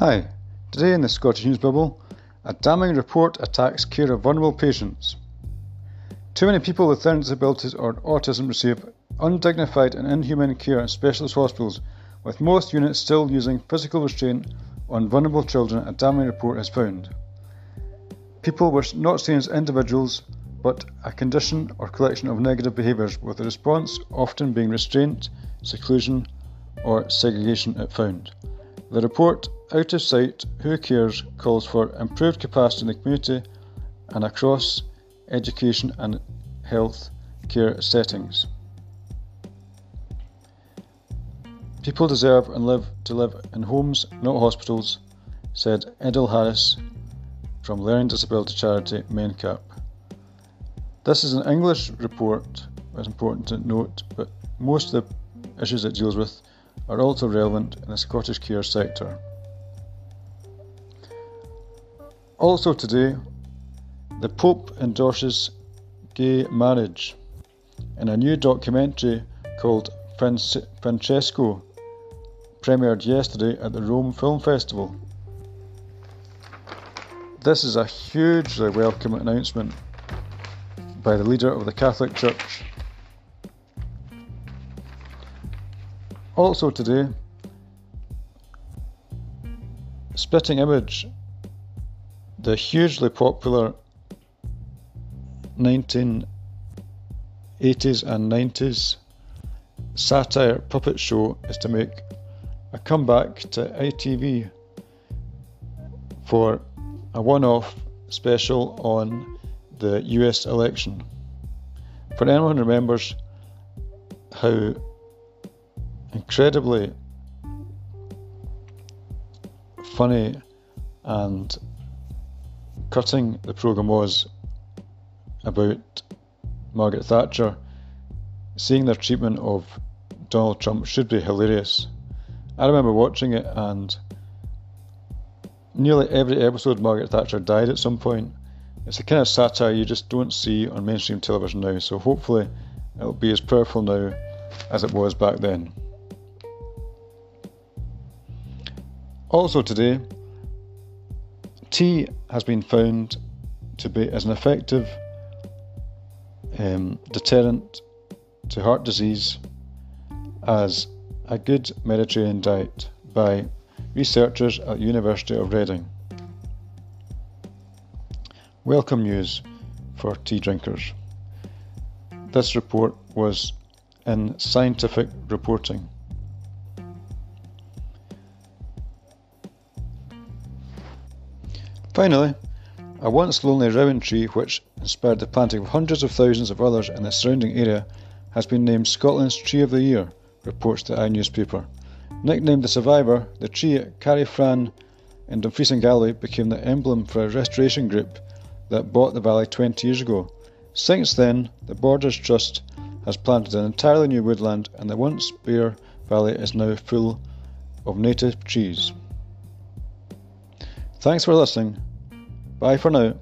Hi, today in the Scottish News Bubble, a damning report attacks care of vulnerable patients. Too many people with learning disabilities or autism receive undignified and inhumane care in specialist hospitals, with most units still using physical restraint on vulnerable children, a damning report has found. People were not seen as individuals, but a condition or collection of negative behaviours, with the response often being restraint, seclusion, or segregation, it found. The report, Out of Sight, Who Cares, calls for improved capacity in the community and across education and health care settings. People deserve and live to live in homes, not hospitals, said Edel Harris from Learning Disability Charity MenCap. This is an English report, it's important to note, but most of the issues it deals with are also relevant in the Scottish care sector. Also today, the Pope endorses gay marriage in a new documentary called Francesco, premiered yesterday at the Rome Film Festival. This is a hugely welcome announcement by the leader of the Catholic Church Also today, Spitting Image, the hugely popular 1980s and 90s satire puppet show, is to make a comeback to ITV for a one off special on the US election. For anyone who remembers how incredibly funny and cutting the programme was about Margaret Thatcher, seeing their treatment of Donald Trump should be hilarious. I remember watching it, and nearly every episode, Margaret Thatcher died at some point. It's a kind of satire you just don't see on mainstream television now, so hopefully it'll be as powerful now as it was back then. Also today, tea has been found to be as an effective um, deterrent to heart disease as a good Mediterranean diet by researchers at University of Reading. Welcome news for tea drinkers. This report was in scientific reporting. Finally, a once lonely rowan tree which inspired the planting of hundreds of thousands of others in the surrounding area has been named Scotland's Tree of the Year, reports the I newspaper. Nicknamed the Survivor, the tree at Carrifran in Dumfries and Galloway became the emblem for a restoration group that bought the valley 20 years ago. Since then, the Borders Trust has planted an entirely new woodland and the once bare valley is now full of native trees. Thanks for listening. Bye for now.